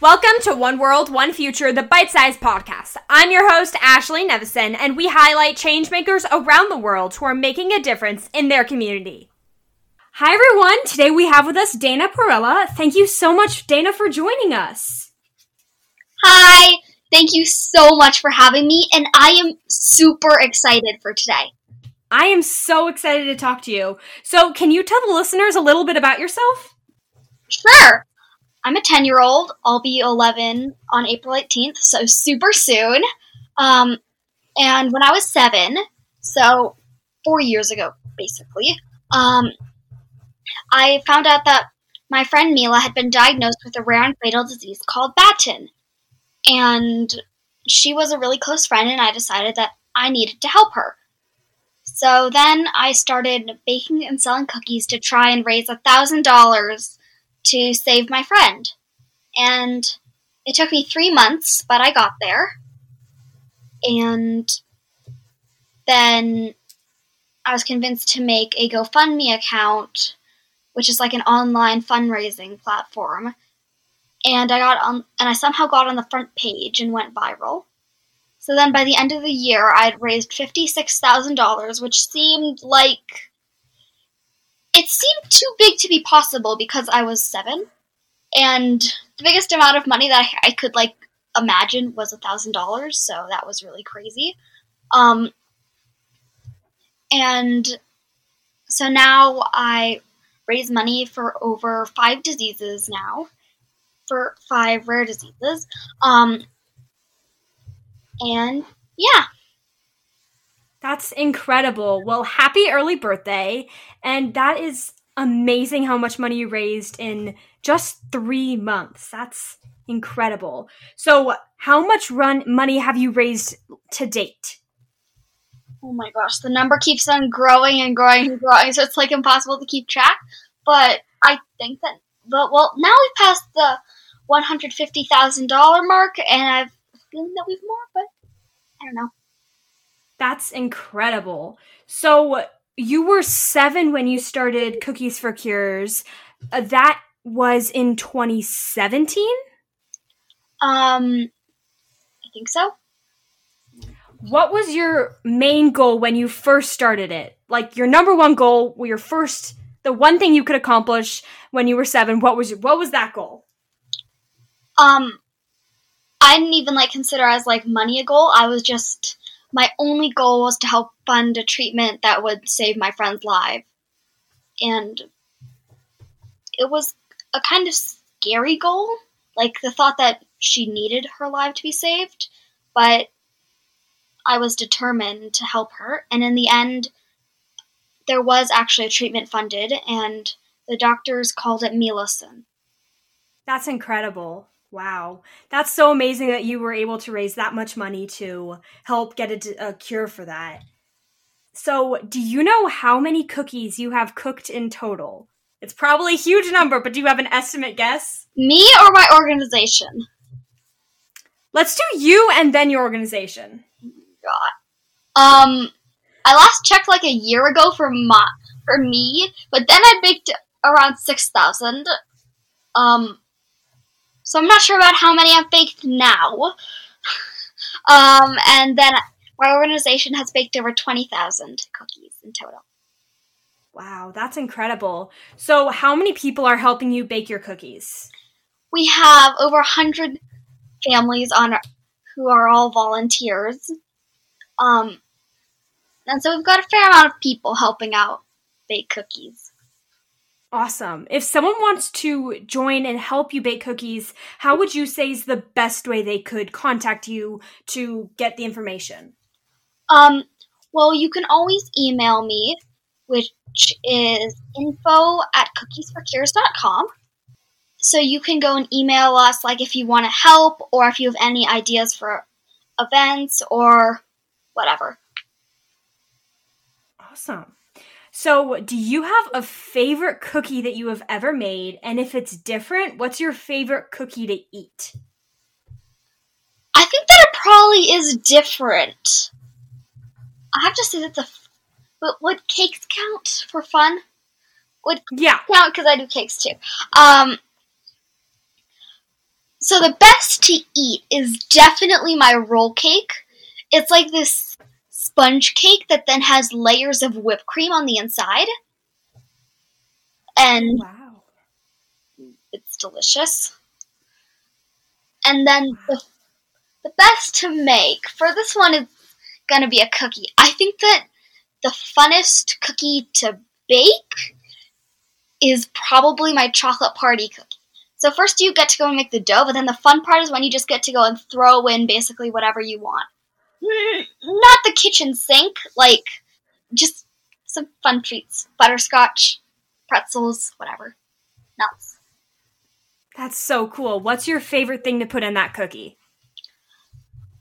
Welcome to One World, One Future, the bite sized podcast. I'm your host, Ashley Nevison, and we highlight changemakers around the world who are making a difference in their community. Hi, everyone. Today we have with us Dana Perella. Thank you so much, Dana, for joining us. Hi. Thank you so much for having me, and I am super excited for today. I am so excited to talk to you. So, can you tell the listeners a little bit about yourself? Sure. I'm a 10 year old. I'll be 11 on April 18th, so super soon. Um, and when I was seven, so four years ago, basically, um, I found out that my friend Mila had been diagnosed with a rare and fatal disease called Batten. And she was a really close friend, and I decided that I needed to help her. So then I started baking and selling cookies to try and raise a thousand dollars to save my friend. And it took me three months, but I got there. And then I was convinced to make a GoFundMe account, which is like an online fundraising platform. And I got on, and I somehow got on the front page and went viral. So then by the end of the year, I had raised $56,000, which seemed like. It seemed too big to be possible because I was seven. And the biggest amount of money that I could, like, imagine was a $1,000, so that was really crazy. Um, and so now I raise money for over five diseases now, for five rare diseases. Um, and yeah. That's incredible. Well, happy early birthday. And that is amazing how much money you raised in just three months. That's incredible. So, how much run money have you raised to date? Oh my gosh, the number keeps on growing and growing and growing, so it's like impossible to keep track. But I think that, but well, now we've passed the one hundred fifty thousand dollar mark, and I've a feeling that we've more, but I don't know. That's incredible. So you were seven when you started Cookies for Cures. Uh, that was in 2017? Um, I think so. What was your main goal when you first started it? Like your number one goal, your first, the one thing you could accomplish when you were seven. What was your, what was that goal? Um, I didn't even like consider as like money a goal. I was just my only goal was to help fund a treatment that would save my friend's life. And it was a kind of scary goal, like the thought that she needed her life to be saved, but I was determined to help her. And in the end, there was actually a treatment funded, and the doctors called it milasen. That's incredible. Wow. That's so amazing that you were able to raise that much money to help get a, a, cure for that. So, do you know how many cookies you have cooked in total? It's probably a huge number, but do you have an estimate guess? Me or my organization? Let's do you and then your organization. God. Um, I last checked like a year ago for my for me, but then I baked around six thousand. Um, so I'm not sure about how many I've baked now. um, and then my organization has baked over 20,000 cookies in total. Wow, that's incredible. So, how many people are helping you bake your cookies? We have over 100 families on who are all volunteers. Um, and so we've got a fair amount of people helping out bake cookies. Awesome. If someone wants to join and help you bake cookies, how would you say is the best way they could contact you to get the information? Um, well, you can always email me, which is info at cookiesforcures.com. So you can go and email us, like if you want to help or if you have any ideas for events or whatever. Awesome. So, do you have a favorite cookie that you have ever made? And if it's different, what's your favorite cookie to eat? I think that it probably is different. I have to say that the. But would cakes count for fun? Would yeah count because I do cakes too. Um, So the best to eat is definitely my roll cake. It's like this sponge cake that then has layers of whipped cream on the inside. And Wow. it's delicious. And then the, the best to make for this one is gonna be a cookie. I think that the funnest cookie to bake is probably my chocolate party cookie. So first you get to go and make the dough, but then the fun part is when you just get to go and throw in basically whatever you want. Mm, Not the kitchen sink, like just some fun treats, butterscotch, pretzels, whatever. Nuts. That's so cool. What's your favorite thing to put in that cookie?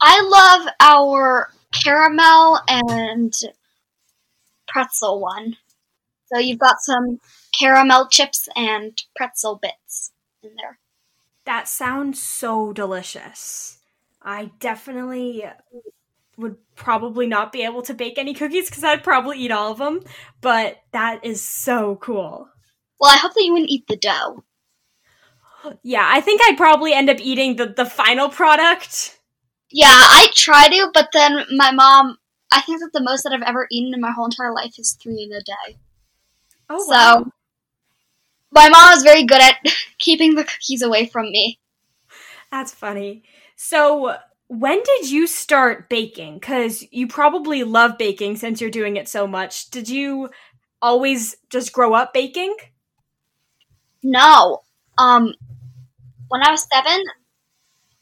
I love our caramel and pretzel one. So you've got some caramel chips and pretzel bits in there. That sounds so delicious. I definitely would probably not be able to bake any cookies because I'd probably eat all of them, but that is so cool. Well, I hope that you wouldn't eat the dough. Yeah, I think I'd probably end up eating the, the final product. Yeah, I try to, but then my mom, I think that the most that I've ever eaten in my whole entire life is three in a day. Oh, So, my mom is very good at keeping the cookies away from me. That's funny. So, when did you start baking? Because you probably love baking since you're doing it so much. Did you always just grow up baking? No. Um, when I was seven,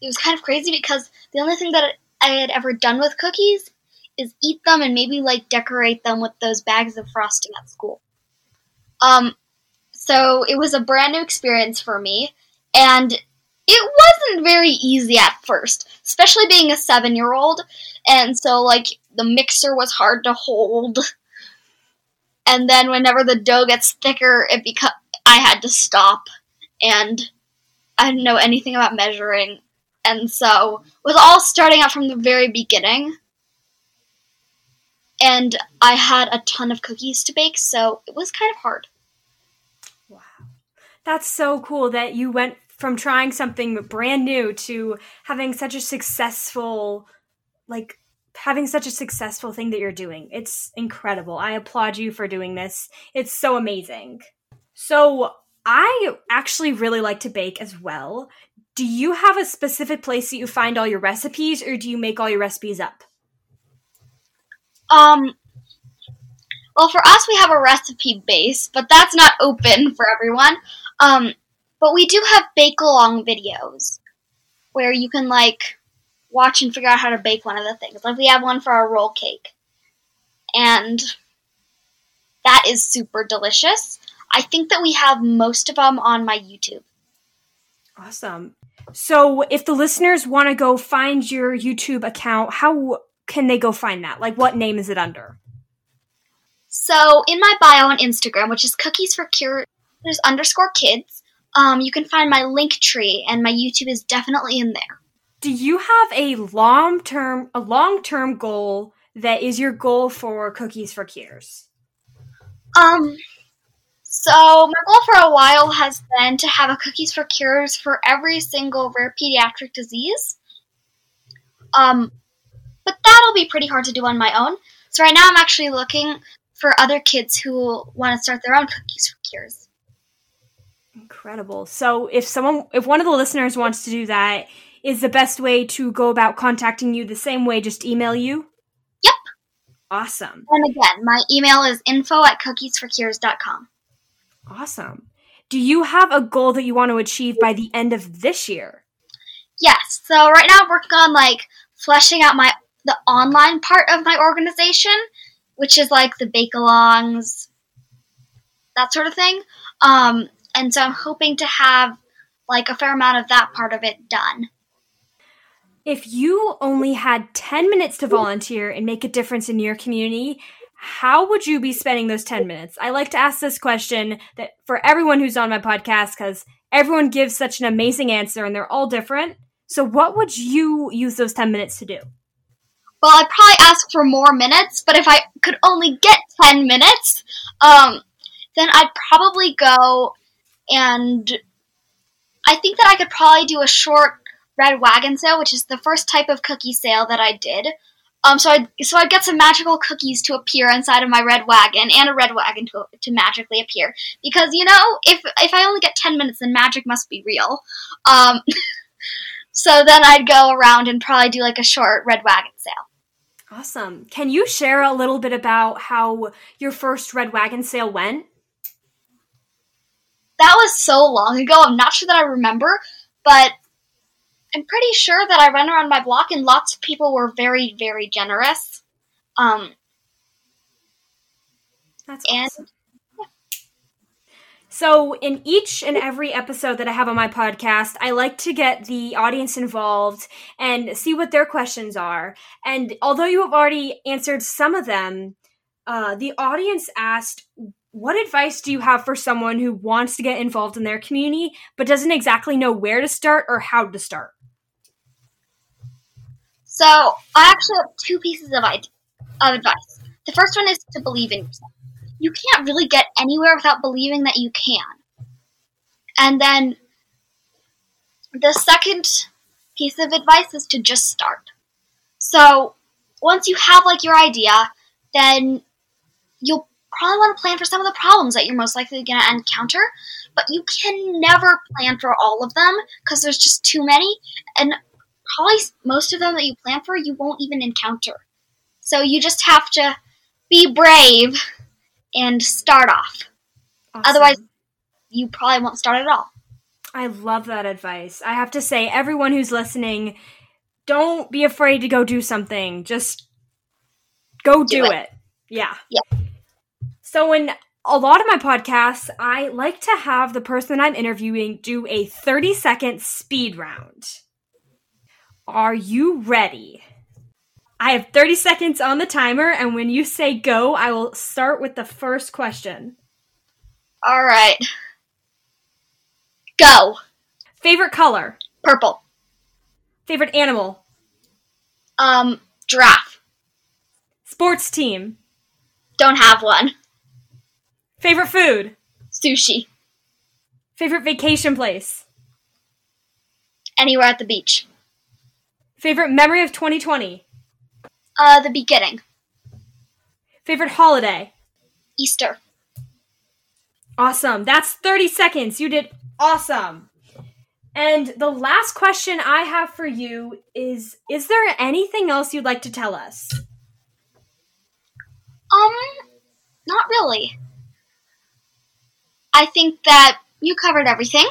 it was kind of crazy because the only thing that I had ever done with cookies is eat them and maybe like decorate them with those bags of frosting at school. Um, so it was a brand new experience for me, and it wasn't very easy at first, especially being a seven year old. And so, like, the mixer was hard to hold. And then, whenever the dough gets thicker, it beca- I had to stop and I didn't know anything about measuring. And so it was all starting out from the very beginning. And I had a ton of cookies to bake, so it was kind of hard. Wow. That's so cool that you went from trying something brand new to having such a successful, like, having such a successful thing that you're doing. It's incredible. I applaud you for doing this. It's so amazing. So, I actually really like to bake as well. Do you have a specific place that you find all your recipes, or do you make all your recipes up? Um, well, for us, we have a recipe base, but that's not open for everyone. Um, but we do have bake along videos where you can like watch and figure out how to bake one of the things. Like we have one for our roll cake, and that is super delicious. I think that we have most of them on my YouTube. Awesome. So, if the listeners want to go find your YouTube account, how can they go find that? Like, what name is it under? So in my bio on Instagram, which is cookies for cures underscore kids, um, you can find my link tree, and my YouTube is definitely in there. Do you have a long term a long term goal that is your goal for Cookies for Cures? Um, so my goal for a while has been to have a cookies for cures for every single rare pediatric disease. Um, but that'll be pretty hard to do on my own. So right now I'm actually looking for other kids who want to start their own cookies for cures. Incredible. So, if someone if one of the listeners wants to do that, is the best way to go about contacting you the same way just email you? Yep. Awesome. And again, my email is info at cookiesforcures.com. Awesome. Do you have a goal that you want to achieve by the end of this year? Yes. So right now I'm working on like fleshing out my the online part of my organization, which is like the bake-alongs, that sort of thing. Um, and so I'm hoping to have like a fair amount of that part of it done. If you only had 10 minutes to volunteer and make a difference in your community, how would you be spending those 10 minutes? I like to ask this question that for everyone who's on my podcast cuz everyone gives such an amazing answer and they're all different. So what would you use those 10 minutes to do? Well, I'd probably ask for more minutes, but if I could only get 10 minutes, um, then I'd probably go and I think that I could probably do a short red wagon sale, which is the first type of cookie sale that I did. Um, so I so I'd get some magical cookies to appear inside of my red wagon and a red wagon to, to magically appear because you know if if I only get ten minutes then magic must be real. Um, so then I'd go around and probably do like a short red wagon sale. Awesome. Can you share a little bit about how your first red wagon sale went? That was so long ago. I'm not sure that I remember, but I'm pretty sure that I ran around my block and lots of people were very, very generous. Um, That's awesome. And, So, in each and every episode that I have on my podcast, I like to get the audience involved and see what their questions are. And although you have already answered some of them, uh, the audience asked, What advice do you have for someone who wants to get involved in their community but doesn't exactly know where to start or how to start? So I actually have two pieces of, of advice. The first one is to believe in yourself. You can't really get anywhere without believing that you can. And then the second piece of advice is to just start. So once you have like your idea, then you'll probably want to plan for some of the problems that you're most likely going to encounter, but you can never plan for all of them because there's just too many. And probably most of them that you plan for you won't even encounter. So you just have to be brave and start off. Awesome. Otherwise, you probably won't start at all. I love that advice. I have to say, everyone who's listening, don't be afraid to go do something. Just go do, do it. it. Yeah. Yeah. So, in a lot of my podcasts, I like to have the person I'm interviewing do a 30 second speed round. Are you ready? I have 30 seconds on the timer, and when you say go, I will start with the first question. All right. Go. Favorite color? Purple. Favorite animal? Um, giraffe. Sports team? Don't have one. Favorite food? Sushi. Favorite vacation place? Anywhere at the beach. Favorite memory of 2020? Uh, the beginning. Favorite holiday? Easter. Awesome. That's 30 seconds. You did awesome. And the last question I have for you is Is there anything else you'd like to tell us? Um, not really. I think that you covered everything.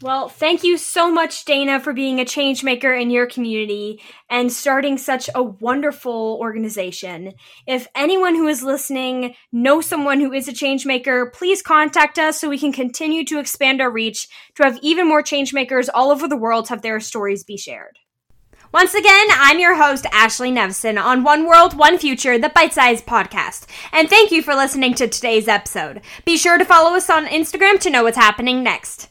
Well, thank you so much, Dana, for being a change maker in your community and starting such a wonderful organization. If anyone who is listening knows someone who is a change maker, please contact us so we can continue to expand our reach to have even more change makers all over the world have their stories be shared. Once again, I'm your host, Ashley Nevson, on One World, One Future, the Bite Size Podcast. And thank you for listening to today's episode. Be sure to follow us on Instagram to know what's happening next.